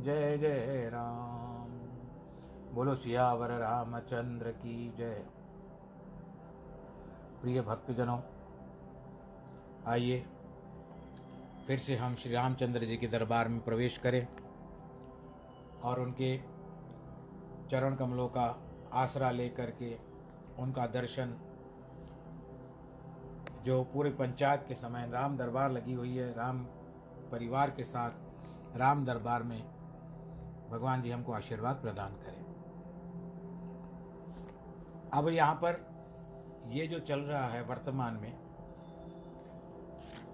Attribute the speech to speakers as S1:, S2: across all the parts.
S1: जय जय राम। बोलो सियावर रामचंद्र की जय। प्रिय भक्तजनों, आइए, फिर से हम श्री रामचंद्र जी के दरबार में प्रवेश करें और उनके चरण कमलों का आसरा लेकर के उनका दर्शन, जो पूरे पंचायत के समय राम दरबार लगी हुई है, राम परिवार के साथ राम दरबार में भगवान जी हमको आशीर्वाद प्रदान करें। अब यहाँ पर ये जो चल रहा है वर्तमान में,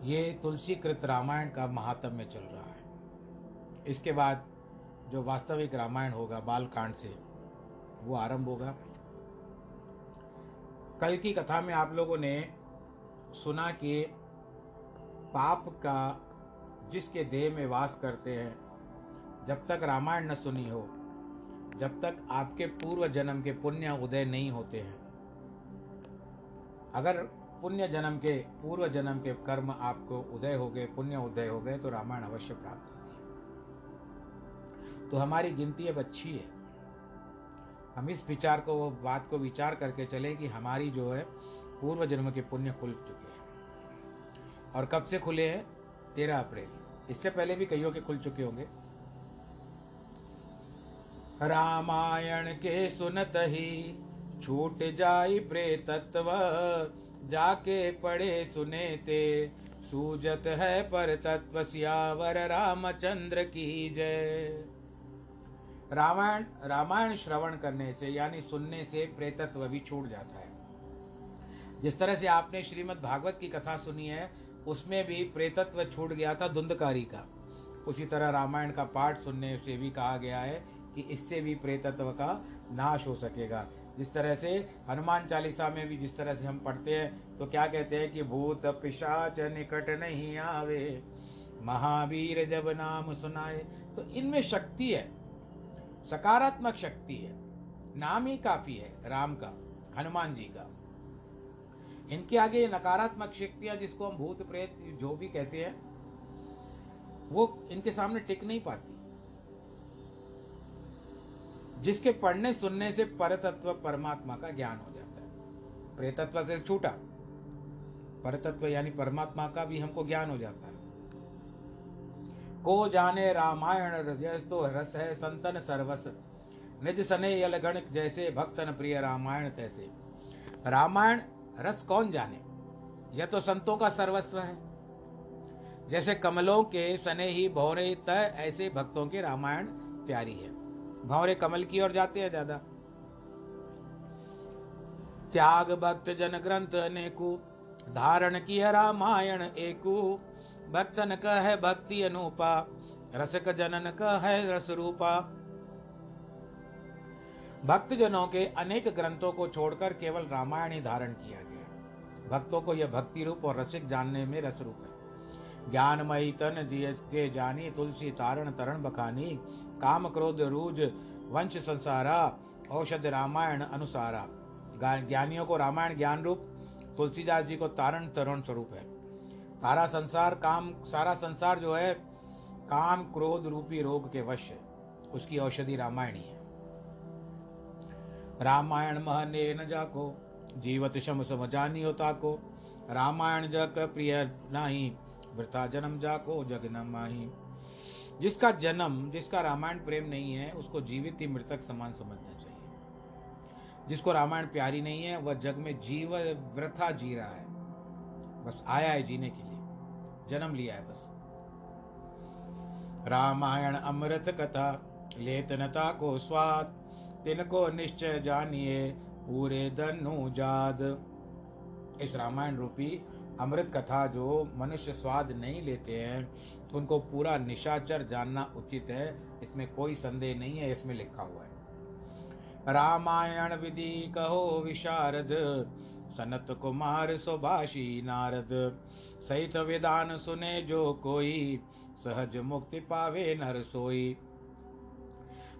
S1: ये तुलसी कृत रामायण का महात्म्य चल रहा है। इसके बाद जो वास्तविक रामायण होगा बालकांड से, वो आरंभ होगा। कल की कथा में आप लोगों ने सुना कि पाप का जिसके देह में वास करते हैं जब तक रामायण न सुनी हो, जब तक आपके पूर्व जन्म के पुण्य उदय नहीं होते हैं। अगर पुण्य जन्म के, पूर्व जन्म के कर्म आपको उदय हो गए, पुण्य उदय हो गए तो रामायण अवश्य प्राप्त होती है। तो हमारी गिनती अब अच्छी है। हम इस विचार को वो बात को विचार करके चले कि हमारी जो है, पूर्व जन्म के पुण्य खुल चुके हैं। और कब से खुले हैं? तेरह अप्रैल। इससे पहले भी कईयों के खुल चुके होंगे। रामायण के सुनत ही छूट जाई प्रेतत्व, जाके पढ़े सुने ते। सूजत है पर तत्व सियावर रामचंद्र की जय। रामायण रामायण श्रवण करने से, यानी सुनने से प्रेतत्व भी छूट जाता है। जिस तरह से आपने श्रीमद् भागवत की कथा सुनी है, उसमें भी प्रेतत्व छूट गया था, धुंधकारी का। उसी तरह रामायण का पाठ सुनने से भी कहा गया है कि इससे भी प्रेतत्व का नाश हो सकेगा। जिस तरह से हनुमान चालीसा में भी जिस तरह से हम पढ़ते हैं तो क्या कहते हैं कि भूत पिशाच निकट नहीं आवे। महावीर जब नाम सुनाए तो इनमें शक्ति है, सकारात्मक शक्ति है, नाम ही काफ़ी है, राम का, हनुमान जी का। इनके आगे नकारात्मक शक्तियाँ जिसको हम भूत, प्रेत, जो भी कहते हैं, वो इनके सामने टिक नहीं पाती। जिसके पढ़ने सुनने से परतत्व परमात्मा का ज्ञान हो जाता है। प्रेतत्व से छूटा। परतत्व यानी परमात्मा का भी हमको ज्ञान हो जाता है। को जाने रामायण तो रस है संतन सर्वस। निज सने यल गण जैसे भक्तन प्रिय रामायण तैसे। रामायण रस कौन जाने? यह तो संतों का सर्वस्व है। जैसे कमलों के सने ही भौरे तय, ऐसे भक्तों के रामायण प्यारी है। भौरे कमल की ओर जाते हैं ज़्यादा त्याग भक्त जन ग्रंथ अनेकु धारण की है रामायण एकु। भक्तन का है भक्ति अनुपा, रसक जनन का है रस रूपा भक्त जनों के अनेक ग्रंथों को छोड़कर केवल रामायण ही धारण किया गया भक्तों को यह भक्ति रूप और रसिक जानने में रस रूप है। ज्ञानमयी तन के जानी तुलसी तारण तरण बखानी काम क्रोध रूज वंश संसारा, औषध रामायण अनुसारा। ज्ञानियों को रामायण ज्ञान रूप तुलसीदास जी को तारण तरण स्वरूप है। सारा संसार काम, सारा संसार जो है, काम क्रोध रूपी रोग के वश है। उसकी औषधि रामायणी है। रामायण महने न जाको, जीवत शम समझानी होता को रामायण जग प्रिय नाही, वृथा जन्म जाको, जग न माही। जिसका जन्म, जिसका रामायण प्रेम नहीं है, उसको जीवित ही मृतक समान समझना चाहिए। जिसको रामायण प्यारी नहीं है, वह जग में जीव वृथा जी रहा है। बस आया है जीने के लिए। जन्म लिया है बस। रामायण अमृत कथा लेतनता को स्वाद, तिनको निश्चय जानिए पूरे धनु जाद। इस रामायण रूपी अमृत कथा जो मनुष्य स्वाद नहीं लेते हैं, उनको पूरा निशाचर जानना उचित है। इसमें कोई संदेह नहीं है, इसमें लिखा हुआ है। रामायण विधि कहो विशारद, सनत कुमार सुभाषी नारद। सहित विधान सुने जो कोई, सहज मुक्ति पावे नर सोई।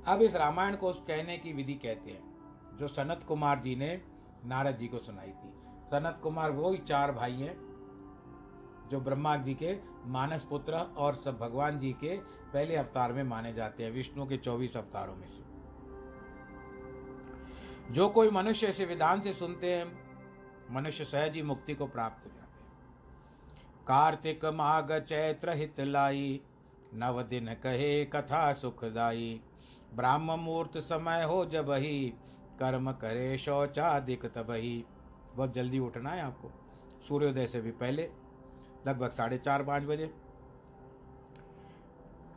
S1: अब इस रामायण को कहने की विधि कहते हैं, जो सनत कुमार जी ने नारद जी को सुनाई थी। सनत कुमार वो ही चार भाई हैं जो ब्रह्मा जी के मानस पुत्र और सब भगवान जी के पहले अवतार में माने जाते हैं, विष्णु के चौबीस अवतारों में से। जो कोई मनुष्य ऐसे विधान से सुनते हैं, मनुष्य सहज ही मुक्ति को प्राप्त हो जाते हैं। कार्तिक माघ चैत्र हित लाई, नव दिन कहे कथा सुखदाई ब्राह्म मुहूर्त समय हो जब ही, कर्म करे शौचाधिक तबही बहुत जल्दी उठना है आपको। सूर्योदय से भी पहले लगभग साढ़े चार पाँच बजे।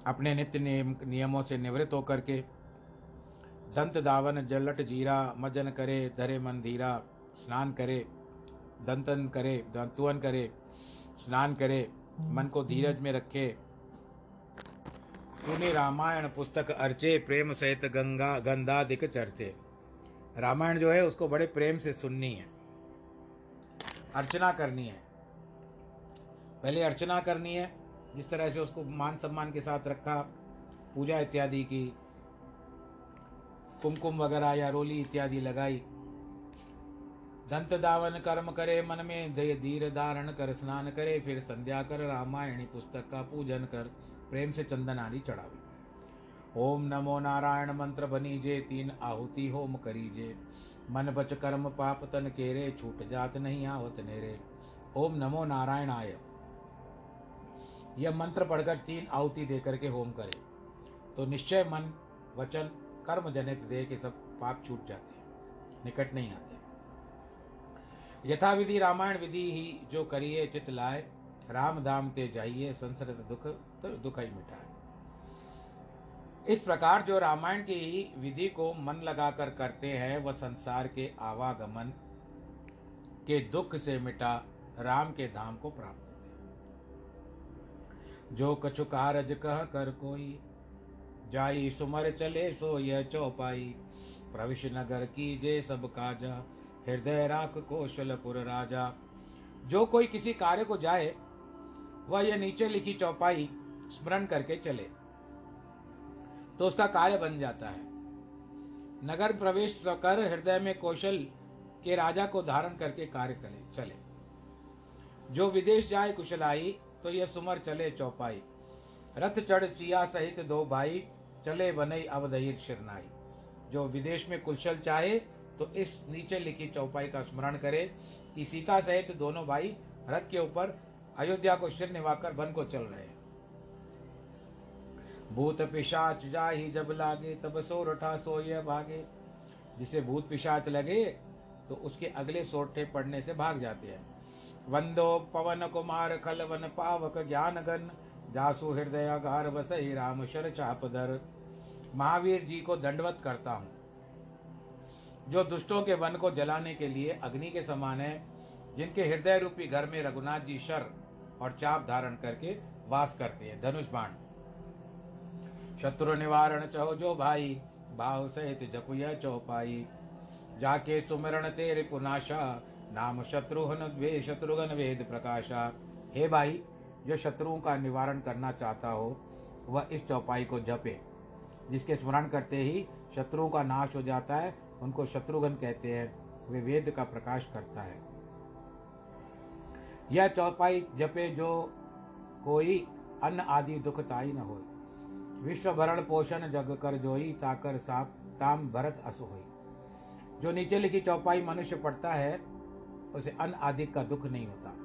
S1: अपने नित्य नियम, नियमों से निवृत्त होकर के दंत दावन, जलट जीरा, मजन करे, धरे मन धीरा, स्नान करे, दंतन करे, दंतुअन करे, स्नान करे, मन को धीरज में रखे। तूने रामायण पुस्तक अर्चे, प्रेम सहित गंगा गंधाधिक चर्चे। रामायण जो है, उसको बड़े प्रेम से सुननी है। अर्चना करनी है। पहले अर्चना करनी है, जिस तरह से उसको मान सम्मान के साथ रखा, पूजा इत्यादि की, कुमकुम वगैरह या रोली इत्यादि लगाई। दंत दावन कर्म करे मन में, दय धीर धारण कर स्नान करे, फिर संध्या कर रामायणी पुस्तक का पूजन कर प्रेम से चंदन आदि चढ़ावे। ओम नमो नारायण मंत्र बनीजे, तीन आहुति होम करीजे। मन बच कर्म पाप तन केरे, छूट जात नहीं आवत नेरे। ओम नमो नारायण आय यह मंत्र पढ़कर तीन आहुति देकर के होम करे। तो निश्चय मन, वचन कर्म जनित दे के सब पाप छूट जाते हैं, निकट नहीं आते। यथाविधि रामायण विधि ही जो करिए, चित लाए, राम धाम ते जाइए संसरत दुख तो दुख ही मिटाए। इस प्रकार जो रामायण की विधि को मन लगाकर करते हैं, वह संसार के आवागमन के दुख से मिटा राम के धाम को प्राप्त जो कछु कारज कह कर कोई। जाई सुमर चले सो यह चौपाई। प्रविश नगर की जे सब काजा। हृदय राख कौशलपुर राजा। जो कोई किसी कार्य को जाए, वह यह नीचे लिखी चौपाई स्मरण करके चले। तो उसका कार्य बन जाता है। नगर प्रवेश कर हृदय में कौशल के राजा को धारण करके कार्य करे, चले। जो विदेश जाए कुशलाई तो यह सुमर चले चौपाई। रथ चढ़ सिया सहित दो भाई चले बनई अवधि शिरनाई। जो विदेश में कुशल चाहे तो इस नीचे लिखी चौपाई का स्मरण करे कि सीता सहित दोनों भाई रथ के ऊपर अयोध्या को शिर निभाकर वन को चल रहे भूत पिशाच जाही जब लागे, तब सो रठा सो सोय भागे। जिसे भूत पिशाच लगे तो उसके अगले सोरठे पड़ने से भाग जाते हैं। वंदो पवन कुमार खलवन पावक ज्ञान गन जासु हृदय गार बसई राम शर चापधर महावीर जी को दंडवत करता हूँ। जो दुष्टों के वन को जलाने के लिए अग्नि के समान है, जिनके हृदय रूपी घर में रघुनाथ जी शर और चाप धारण करके वास करते हैं। धनुष बाण। शत्रु निवारण चहो जो भाई भाव सहित जपुय चौपाई। जाके सुमरण तेरे पुनाशा नाम शत्रुघ्न द्वे शत्रुघ्न वेद प्रकाशा हे भाई जो शत्रुओं का निवारण करना चाहता हो, वह इस चौपाई को जपे, जिसके स्मरण करते ही शत्रुओं का नाश हो जाता है, उनको शत्रुघ्न कहते हैं। वे वेद का प्रकाश करता है। यह चौपाई जपे जो कोई अन्न आदि दुखताई न हो विश्व भरण पोषण जग कर जोई ताकर साप, ताम भरत असु हुई जो नीचे लिखी चौपाई मनुष्य पढ़ता है उसे अन्न आदि का दुख नहीं होता।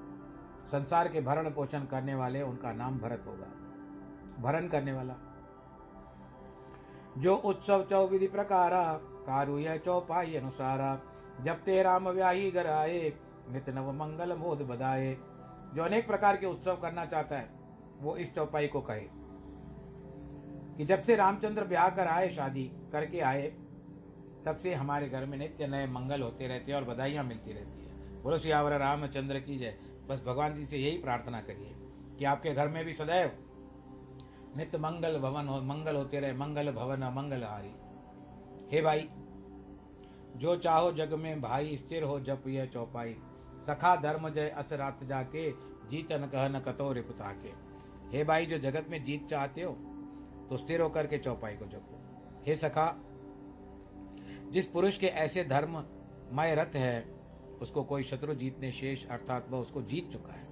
S1: संसार के भरण पोषण करने वाले उनका नाम भरत होगा। भरण करने वाला। जो उत्सव चौ विधि प्रकारा कारु यह चौपाई अनुसारा, जब ते राम व्याही घर आए, नित नव मंगल मोद बधाए। जो अनेक प्रकार के उत्सव करना चाहता है, वो इस चौपाई को कहे। कि जब से रामचंद्र ब्याह कर आए, शादी करके आए, तब से हमारे घर में नित्य नए मंगल होते रहते हैं और बधाइयाँ मिलती रहती है। बोलो, सियावर रामचंद्र की जय। बस भगवान जी से यही प्रार्थना करिए कि आपके घर में भी सदैव नित्य मंगल भवन हो, मंगल होते रहे, मंगल भवन मंगलहारी हे भाई, जो चाहो जग में भाई, स्थिर हो जप यह चौपाई। सखा धर्म जय, अस रात जाके जीतन कह न कतो रिपुता के हे भाई, जो जगत में जीत चाहते हो तो स्थिर होकर के चौपाई को जपो। हे सखा, जिस पुरुष के ऐसे धर्म मय रथ है उसको कोई शत्रु जीतने शेष अर्थात वह उसको जीत चुका है।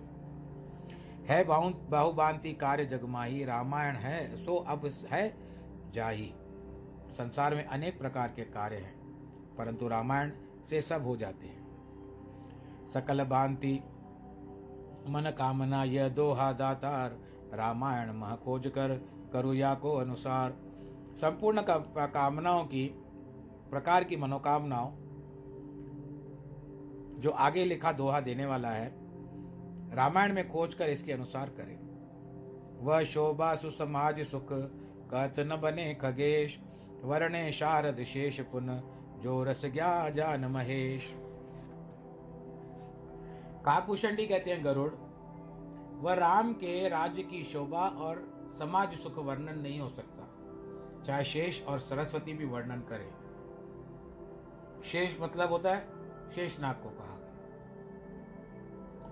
S1: है बाहुबांति कार्य जगमाही रामायण है सो अब है जाही। संसार में अनेक प्रकार के कार्य हैं परंतु रामायण से सब हो जाते हैं। सकल भांति मन कामना यह दोहा दातार रामायण मह खोज कर करुया को अनुसार। संपूर्ण का, कामनाओं की प्रकार की मनोकामनाओं जो आगे लिखा दोहा देने वाला है, रामायण में खोज कर इसके अनुसार करें। वह शोभा सुसमाज सुख, कत न बने खगेश, वर्णे शारद शेष पुन, जो रस ज्ञा जान महेश। काकुशंडी कहते हैं गरुड़, वह राम के राज्य की शोभा और समाज सुख वर्णन नहीं हो सकता। चाहे शेष और सरस्वती भी वर्णन करे। शेष मतलब होता है शेषनाग को कहा गया।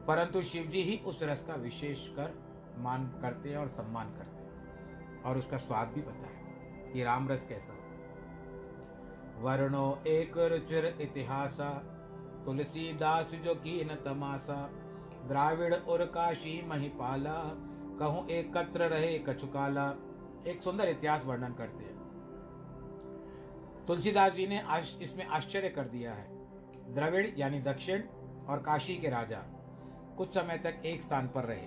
S1: परंतु शिव जी ही उस रस का विशेष कर मान करते हैं और सम्मान करते हैं, और उसका स्वाद भी पता है कि राम रस कैसा होता है। वर्णो एक रुचिर इतिहासा तुलसीदास जो की न तमासा द्राविड़ और काशी महिपाला, कहूँ एकत्र रहे कछुकाला। एक सुंदर इतिहास वर्णन करते हैं। तुलसीदास जी ने इसमें आश्चर्य कर दिया है। द्रविड़ यानी दक्षिण और काशी के राजा कुछ समय तक एक स्थान पर रहे।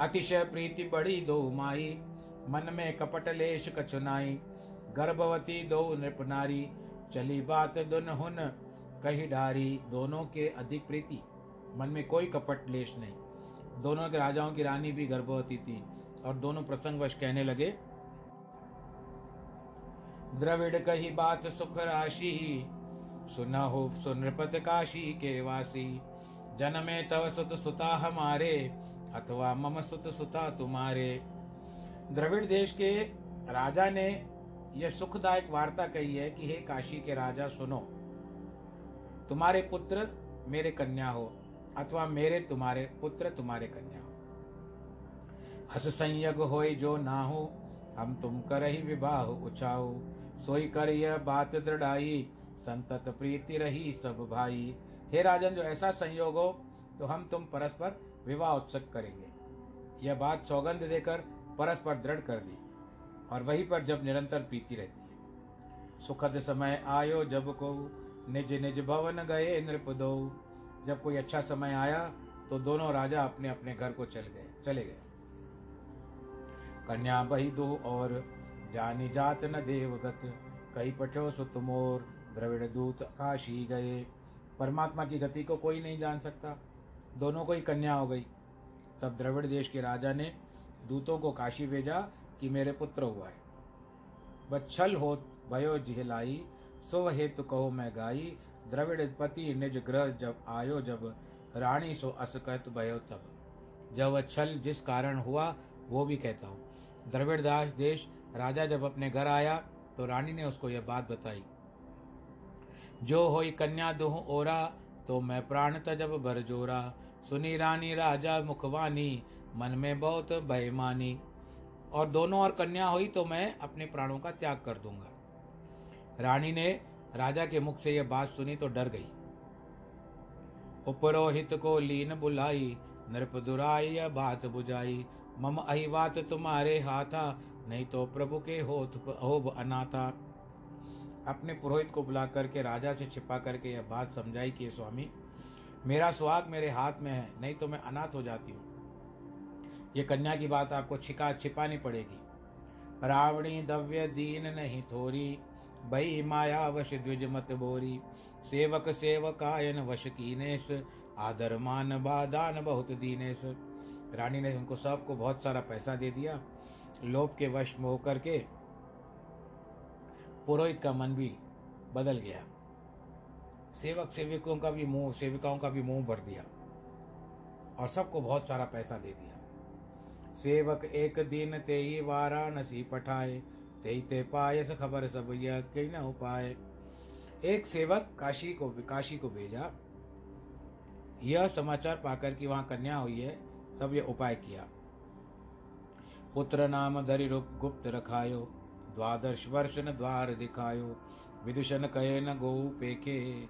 S1: अतिशय प्रीति बड़ी दो माई, मन में कपट लेश कछुनाई, गर्भवती दो नृप नारी, चली बात दुन हुन कही डारी, दोनों के अधिक प्रीति, मन में कोई कपट लेश नहीं। दोनों के राजाओं की रानी भी गर्भवती थी और दोनों प्रसंगवश कहने लगे, द्रविड़ कही बात सुख राशि सुनहो सुनृपत काशी के वासी। जनमे तव सुत सुता हमारे अथवा मम सुत सुता तुम्हारे। द्रविड़ देश के राजा ने यह सुखदायक वार्ता कही है कि हे काशी के राजा, सुनो। तुम्हारे पुत्र मेरे कन्या हो, अथवा मेरे तुम्हारे पुत्र तुम्हारे कन्या हो। हस संयग हो जो ना हो हम तुम कर ही विवाह उछाओ सोई कर यह बात दृढ़ाई संतत प्रीति रही सब भाई। हे राजन, जो ऐसा संयोग हो तो हम तुम परस्पर विवाह उत्सव करेंगे। यह बात सौगंध देकर परस्पर दृढ़ कर दी, और वहीं पर जब निरंतर प्रीति रहती है। सुखद समय आयो जब को, निज निज भवन गए नृप दो। जब कोई अच्छा समय आया तो दोनों राजा अपने अपने घर को चल गए, चले गए। कन्या बही दो और, जानी जात न देवगत, कई पठो सुत मोर द्रविड़ दूत काशी गए। परमात्मा की गति को कोई नहीं जान सकता। दोनों को ही कन्या हो गई। तब द्रविड़ देश के राजा ने दूतों को काशी भेजा कि मेरे पुत्र हुआ है। बच्छल हो भयो जिहलाई, सो हेतु कहो मैं गाई। द्रविड़ पति निज ग्रह जब आयो, जब रानी सो असकत भयो तब। जब छल जिस कारण हुआ, वो भी कहता हूँ। द्रविड़ दास देश, राजा जब अपने घर आया तो रानी ने उसको यह बात बताई। जो होई कन्या दुह ओरा तो मैं प्राण तजब भर जोरा। सुनी रानी राजा मुखवानी, मन में बहुत भय मानी। और दोनों और कन्या हुई तो मैं अपने प्राणों का त्याग कर दूँगा। रानी ने राजा के मुख से यह बात सुनी तो डर गई। उपरोहित को लीन बुलाई, नृप दुराई यह बात बुझाई। मम अहि बात तुम्हारे हाथा, नहीं तो प्रभु के होत होब अनाथा। अपने पुरोहित को बुला करके, राजा से छिपा करके यह बात समझाई कि स्वामी, मेरा सुहाग मेरे हाथ में है, नहीं तो मैं अनाथ हो जाती हूँ। ये कन्या की बात आपको छिका, छिपानी पड़ेगी। रावणी दव्य दीन नहीं थोरी, बई माया वश द्विज मत बोरी। सेवक सेवकायन वश कीनेश, आदर मान बादान बहुत दीनेश। रानी ने उनको सबको बहुत सारा पैसा दे दिया। लोभ के वश में होकर के पुरोहित का मन भी बदल गया। सेवक सेवकों का भी मुँह, सेविकाओं का भी मुँह भर दिया और सबको बहुत सारा पैसा दे दिया। सेवक एक दिन ते ही वाराणसी पठाए, ते ते पायस खबर सब यह कहीं न उपाय एक सेवक काशी को काशी को भेजा। यह समाचार पाकर कि वहाँ कन्या हुई है, तब यह उपाय किया। पुत्र नाम धरि रूप गुप्त रखायो द्वादश वर्ष न द्वार दिखायो। विदुषण कहे न गो पेके।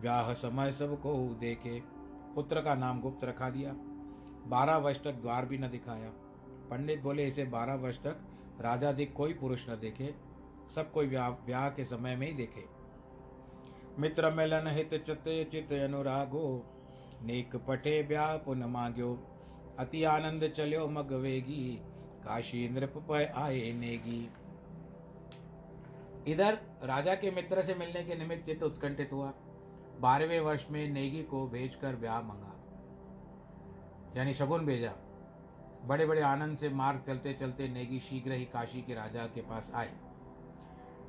S1: व्याह समय सबको देखे। पुत्र का नाम गुप्त रखा दिया। बारह वर्ष तक द्वार भी न दिखाया। पंडित बोले, इसे बारह वर्ष तक राजा दिख कोई पुरुष न देखे। सब कोई ब्याह के समय में ही देखे। मित्र मिलन हित चित चित अनुरागो। नेक पटे ब्याह पुन मांग्यो। अति आनंद चलो मग वेगी। काशी नृप आए नेगी। इधर राजा के मित्र से मिलने के निमित्त चित्त उत्कंठित हुआ। बारहवें वर्ष में नेगी को भेजकर ब्याह मंगा। यानी शगुन भेजा। बड़े बड़े आनंद से मार्ग चलते चलते नेगी शीघ्र ही काशी के राजा के पास आए।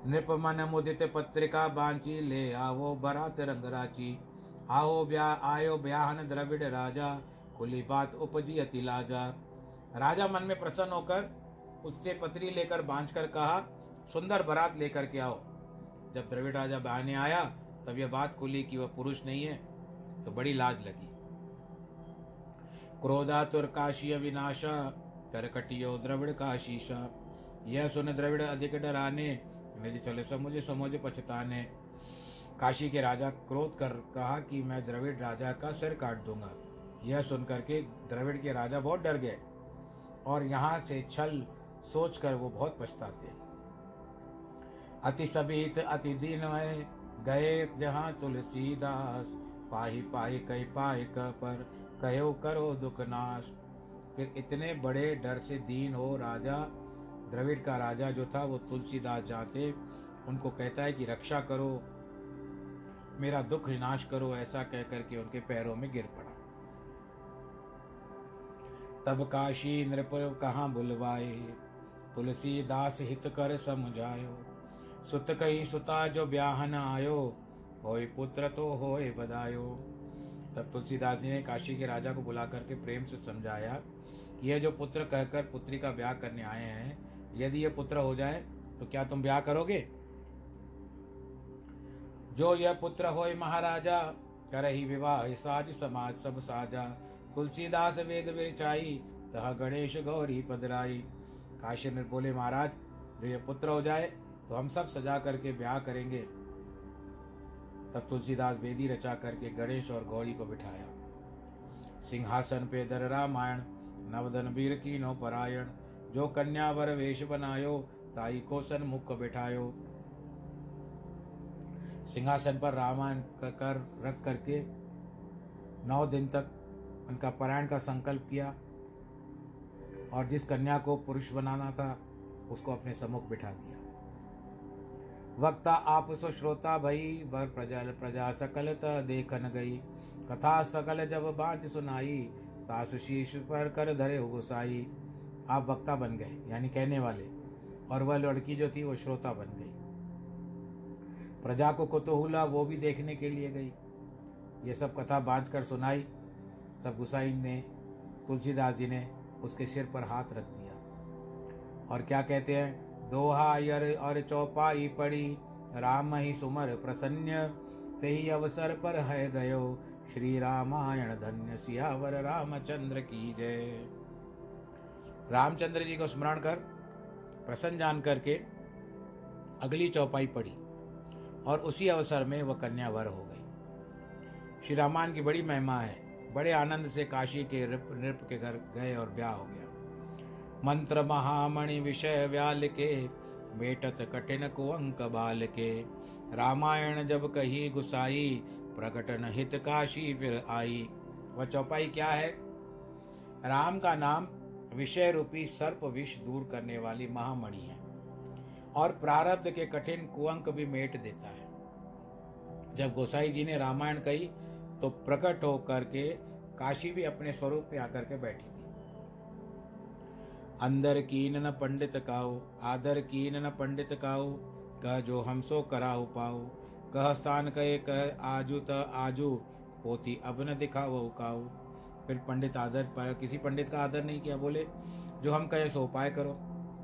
S1: नृपमन मुदित पत्रिका बांची, ले आवो बरात रंगराची आओ ब्याह आयो ब्याहन द्रविड़ राजा, खुली बात उपजी अति लाजा। राजा मन में प्रसन्न होकर उससे पत्री लेकर बांझ कर कहा सुंदर बरात लेकर के आओ। जब द्रविड़ राजा बहाने आया, तब यह बात खुली कि वह पुरुष नहीं है तो बड़ी लाज लगी। क्रोधातुर काशी विनाशा करकटियो द्रविड़ का काशीशा। यह सुन द्रविड़ अधिक डराने, निज चले समुझ समुझ पछताने। काशी के राजा क्रोध कर कहा कि मैं द्रविड़ राजा का सिर काट दूँगा। यह सुनकर के द्रविड़ के राजा बहुत डर गए और यहाँ से छल सोचकर वो बहुत पछताते। अति सबीत अति दीन गए जहाँ तुलसीदास, पाही पाही कई पाही पर, कहो करो दुख नाश। फिर इतने बड़े डर से दीन हो राजा, द्रविड़ का राजा जो था, वो तुलसीदास जाते। उनको कहता है कि रक्षा करो, मेरा दुख नाश करो, ऐसा कह करके उनके पैरों में गिर पड़ा। तब काशी नृप कहाँ बुलवाए? तुलसीदास हित कर समझायो। सुत कही सुता जो ब्याहन आयो, होय पुत्र तो होय बधायो। तब तुलसीदास जी ने काशी के राजा को बुला करके प्रेम से समझाया कि यह जो पुत्र कहकर पुत्री का ब्याह करने आए हैं, यदि यह पुत्र हो जाए तो क्या तुम ब्याह करोगे? जो यह पुत्र होय महाराजा, करही विवाह, साज समाज सब साजा। तुलसीदास वेद विरचाई, तह गणेश गौरी पदराई काशी ने बोले, महाराज, जो ये पुत्र हो जाए तो हम सब सजा करके ब्याह करेंगे। तब तुलसीदास बेदी रचा करके गणेश और गौरी को बिठाया। सिंहासन पे दर रामायण, नवदन वीर की नो परायण, जो कन्या वर वेश बनायो, ताई को सन मुख बिठायो। सिंहासन पर रामायण कर रख करके नौ दिन तक उनका पारायण का संकल्प किया। और जिस कन्या को पुरुष बनाना था, उसको अपने सम्मुख बिठा दिया। वक्ता आप सो श्रोता भई, वर प्रजा प्रजा सकल त देखन गई। कथा सकल जब बाँच सुनाई, तासु शीश पर कर धरे हो गुसाई आप वक्ता बन गए, यानी कहने वाले। और वह लड़की जो थी, वो श्रोता बन गई। प्रजा को कुतूहला वो भी देखने के लिए गई। ये सब कथा बाँध कर सुनाई। तब गुसाई ने, तुलसीदास जी ने उसके सिर पर हाथ रख दिया। और क्या कहते हैं? दोहा यर और चौपाई पड़ी। राम ही सुमर प्रसन्न, ते ही अवसर पर है गयो। श्री रामायण धन्य सियावर, रामचंद्र की जय। रामचंद्र जी को स्मरण कर, प्रसन्न जान करके अगली चौपाई पड़ी और उसी अवसर में वह कन्या वर हो गई। श्री रामान की बड़ी महिमा है। बड़े आनंद से काशी के नृप नृप के घर गए और ब्याह हो गया। मंत्र महामणि विषय व्याल के मेटत कठिन कुअंक बाल के रामायण जब कही गुसाई, प्रकटन हित काशी फिर आई। वह चौपाई क्या है? राम का नाम विषय रूपी सर्प विष दूर करने वाली महामणि है और प्रारब्ध के कठिन कुअंक भी मेट देता है। जब गोसाई जी ने रामायण कही तो प्रकट होकर के काशी भी अपने स्वरूप में आकर के बैठी। अंदर कीन न पंडित काऊ, आदर कीन न पंडित काऊ, कह जो हम सो कराऊ पाऊ। कह स्थान कहे, कह आजू त आजू पोती अब न दिखाओ काऊ। फिर पंडित आदर पाया, किसी पंडित का आदर नहीं किया, बोले, जो हम कहे सो उपाय करो।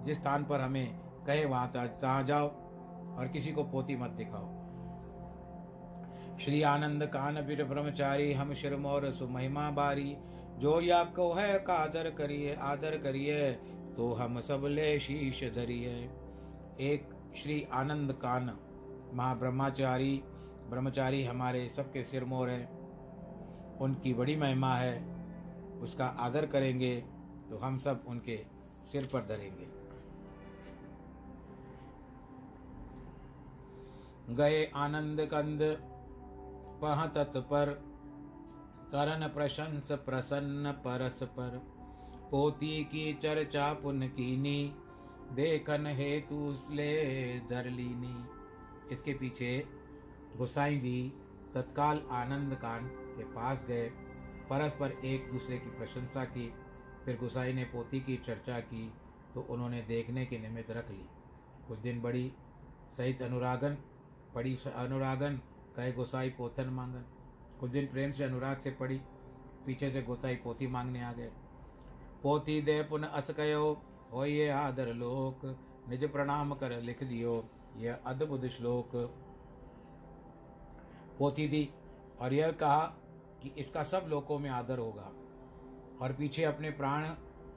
S1: जिस स्थान पर हमें कहे, वहाँ तहाँ जाओ और किसी को पोती मत दिखाओ। श्री आनंद कान बीर ब्रह्मचारी, हम शिरमौर सुमहिमा बारी। जो या को है का आदर करिए आदर करिए तो हम सब ले शीश धरिए। एक श्री आनंद कान, महाब्रह्मचारी, ब्रह्मचारी हमारे सबके सिरमौर है। उनकी बड़ी महिमा है, उसका आदर करेंगे तो हम सब उनके सिर पर धरेंगे। गए आनंद कंद, पह तत्पर करन प्रशंस प्रसन्न परस पर पोती की चर्चा पुन कीनी देखन हेतु ले धर इसके पीछे गोसाई जी तत्काल आनंद कान के पास गए, परस्पर एक दूसरे की प्रशंसा की। फिर गुसाई ने पोती की चर्चा की तो उन्होंने देखने के निमित्त रख ली। कुछ दिन बड़ी सहित अनुरागन पड़ी अनुरागन, कहे, गोसाई पोथन मांगन। कुछ दिन प्रेम से अनुराग से पड़ी, पीछे से गोताई पोती मांगने आ गए। पोती दे पुन अस कयो हो ये आदर लोक, निज प्रणाम कर लिख दियो यह अद्भुत श्लोक। पोती दी और यह कहा कि इसका सब लोकों में आदर होगा। और पीछे अपने प्राण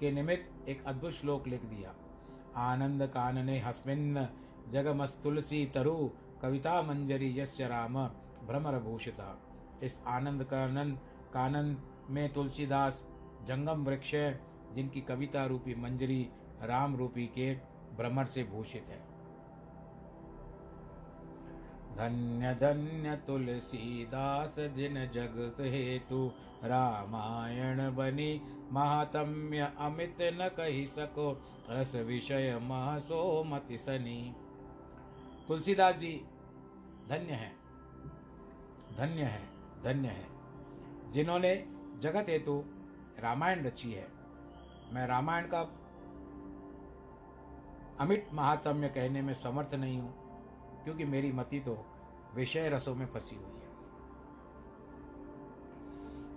S1: के निमित्त एक अद्भुत श्लोक लिख दिया। आनंद कानने हस्मिन जगमस तुलसी तरु, कविता मंजरी यस्य राम, भ्रमर भूषिता। इस आनंद कानन कानन में तुलसीदास जंगम वृक्ष जिनकी कविता रूपी मंजरी राम रूपी के भ्रमर से भूषित है। धन्य धन्य तुलसीदास, जिन जगत हेतु रामायण बनी, महात्म्य अमित न कही सको, रस विषय महसो मति सनी। तुलसीदास जी, धन्य है धन्य है। धन्य है। जिन्होंने जगत हेतु रामायण रची है। मैं रामायण का अमिट महात्म्य कहने में समर्थ नहीं हूँ, क्योंकि मेरी मति तो विषय रसों में फंसी हुई है।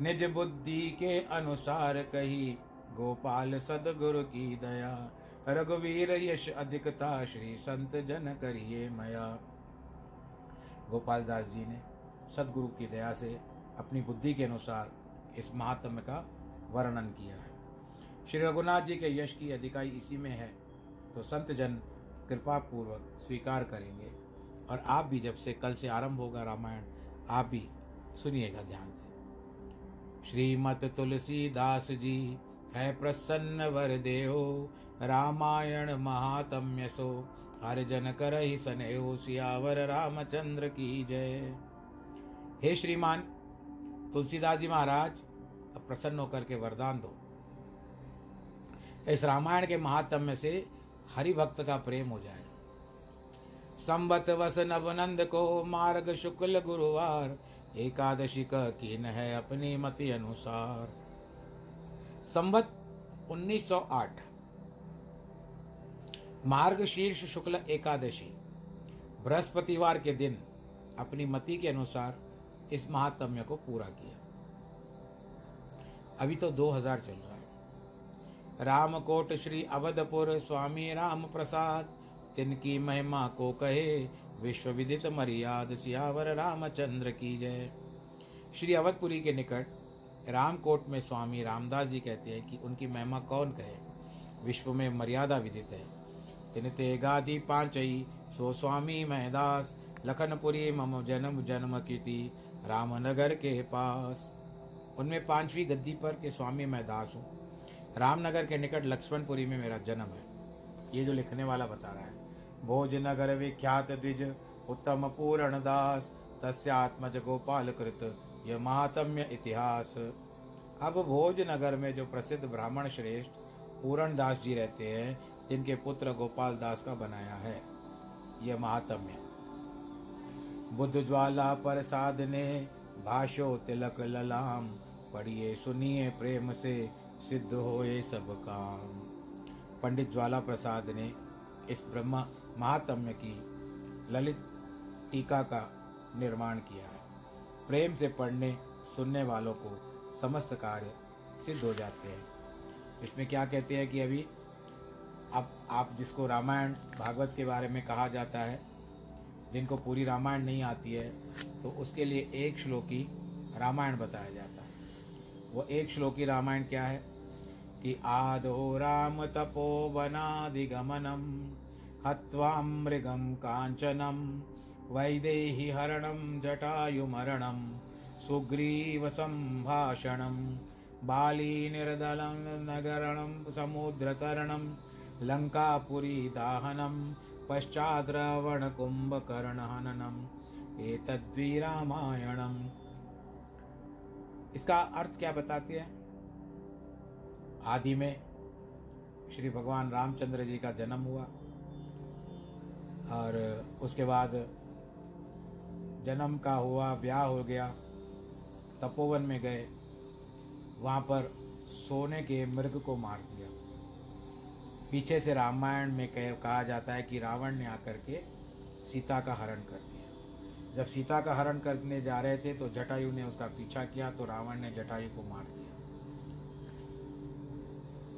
S1: निज बुद्धि के अनुसार कही, गोपाल सदगुरु की दया, रघुवीर यश अधिकता, श्री संत जन करिए मया। गोपाल दास जी ने सदगुरु की दया से अपनी बुद्धि के अनुसार इस महात्म्य का वर्णन किया है। श्री रघुनाथ जी के यश की अधिकाई इसी में है तो संत जन कृपा पूर्वक स्वीकार करेंगे। और आप भी जब से कल से आरंभ होगा रामायण, आप भी सुनिएगा ध्यान से। श्रीमत तुलसीदास जी, है प्रसन्न वर देहो, रामायण महात्म्य सो, हर जन कर ही सने सियावर रामचंद्र की जय। हे श्रीमान, तुलसीदास जी महाराज, अब प्रसन्न होकर के वरदान दो। इस रामायण के महात्म्य से हरि भक्त का प्रेम हो जाए। संबत वस नवनंद को मार्ग शुक्ल गुरुवार, एकादशी का कीन है अपनी मति अनुसार। संबत 1908 मार्ग शीर्ष शुक्ल एकादशी, बृहस्पतिवार के दिन अपनी मति के अनुसार इस महात्म्य को पूरा किया। अभी तो 2000 चल रहा है। रामकोट श्री अवधपुर स्वामी राम प्रसाद तिनकी महिमा को कहे विश्व विदित मर्याद सियावर रामचंद्र की जय। श्री अवधपुरी के निकट रामकोट में स्वामी रामदास जी कहते हैं कि उनकी महिमा कौन कहे? विश्व में मर्यादा विदित है। तिन ते गादी पांचई, सो स्वामी महदास, लखनपुरी मम जन्म जन्म कीति रामनगर के पास। उनमें पांचवी गद्दी पर के स्वामी मैं दास हूँ। रामनगर के निकट लक्ष्मणपुरी में मेरा जन्म है। ये जो लिखने वाला बता रहा है। भोजनगर विख्यात द्विज, उत्तम पूर्ण दास, तस्यात्मज गोपाल कृत, यह महात्म्य इतिहास। अब भोजनगर में जो प्रसिद्ध ब्राह्मण श्रेष्ठ पूरण दास जी रहते हैं, जिनके पुत्र गोपाल दास का बनाया है, यह महात्म्य। बुद्ध ज्वाला पर साधने भाषो तिलक ललाम। पढ़िए, सुनिए प्रेम से, सिद्ध होए सब काम। पंडित ज्वाला प्रसाद ने इस ब्रह्मा महात्म्य की ललित टीका का निर्माण किया है। प्रेम से पढ़ने, सुनने वालों को समस्त कार्य सिद्ध हो जाते हैं। इसमें क्या कहते हैं कि अभी, अब आप जिसको रामायण भागवत के बारे में कहा जाता है जिनको पूरी रामायण नहीं आती है तो उसके लिए एक श्लोकी रामायण बताया जाता है। वो एक श्लोकी रामायण क्या है? कि आदो राम तपोवनादिगमनम हवा मृगम कांचनम वैदेही हरणम जटायुमरणम सुग्रीव संभाषणम, बाली निर्दलं नगरणं समुद्रतरणं लङ्कापुरी दाहनं पश्चात् रावणकुम्भकर्णहननम् एतद्वि रामायणम इसका अर्थ क्या बताते हैं? आदि में श्री भगवान रामचंद्र जी का जन्म हुआ, और उसके बाद जन्म का हुआ, ब्याह हो गया, तपोवन में गए, वहाँ पर सोने के मृग को मार पीछे से रामायण में कह, कहा जाता है कि रावण ने आकर के सीता का हरण कर दिया। जब सीता का हरण करने जा रहे थे तो जटायु ने उसका पीछा किया तो रावण ने जटायु को मार दिया।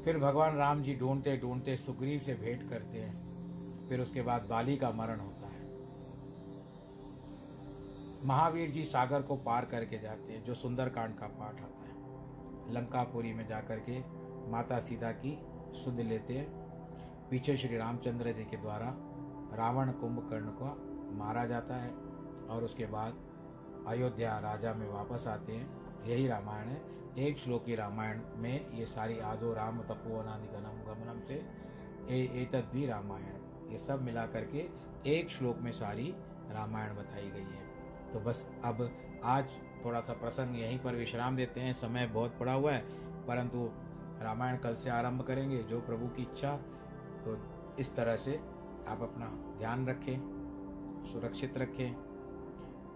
S1: फिर भगवान राम जी ढूंढते ढूंढते सुग्रीव से भेंट करते हैं। फिर उसके बाद बाली का मरण होता है। महावीर जी सागर को पार करके जाते हैं, जो सुंदरकांड का पाठ आता है। लंकापुरी में जाकर के माता सीता की सुध लेते हैं। पीछे श्री रामचंद्र जी के द्वारा रावण कुंभकर्ण को मारा जाता है और उसके बाद अयोध्या राजा में वापस आते हैं। यही रामायण है। एक श्लोकी रामायण में ये सारी आदो राम तपोवनादि गनम गमनम से ए तद्वी रामायण। ये सब मिला करके एक श्लोक में सारी रामायण बताई गई है। तो बस अब आज थोड़ा सा प्रसंग यहीं पर विश्राम देते हैं। समय बहुत पड़ा हुआ है, परंतु रामायण कल से आरंभ करेंगे। जो प्रभु की इच्छा तो इस तरह से आप अपना ध्यान रखें, सुरक्षित रखें,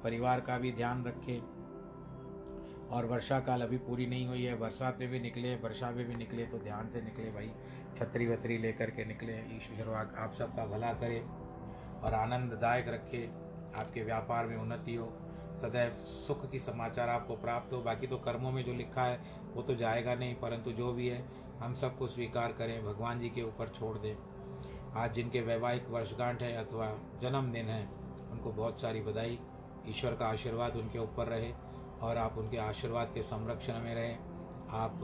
S1: परिवार का भी ध्यान रखें। और वर्षा काल अभी पूरी नहीं हुई है, बरसात में भी निकले, वर्षा में भी निकले तो ध्यान से निकले भाई। छतरी वतरी लेकर के निकले, ईश्वर आप सबका भला करे और आनंददायक रखे। आपके व्यापार में उन्नति हो, सदैव सुख की समाचार आपको प्राप्त हो। बाकी तो कर्मों में जो लिखा है, वो तो जाएगा नहीं, परंतु जो भी है हम सबको स्वीकार करें, भगवान जी के ऊपर छोड़ दें। आज जिनके वैवाहिक वर्षगांठ है अथवा जन्मदिन है, उनको बहुत सारी बधाई। ईश्वर का आशीर्वाद उनके ऊपर रहे और आप उनके आशीर्वाद के संरक्षण में रहें। आप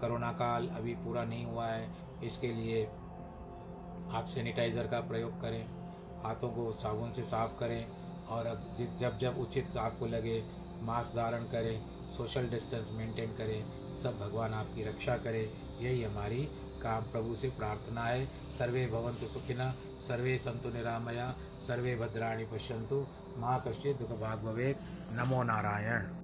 S1: कोरोना काल अभी पूरा नहीं हुआ है, इसके लिए आप सैनिटाइज़र का प्रयोग करें, हाथों को साबुन से साफ़ करें और अब जब जब उचित आपको लगे, मास्क धारण करें, सोशल डिस्टेंस मेंटेन करें। सब भगवान आपकी रक्षा करें। यही हमारी काम प्रभु से प्रार्थना है। सर्वे भवंतु सुखिना, सर्वे संतु निरामया, सर्वे भद्राणी पश्यंतु माँ कश्य दुख भाग भवे नमो नारायण।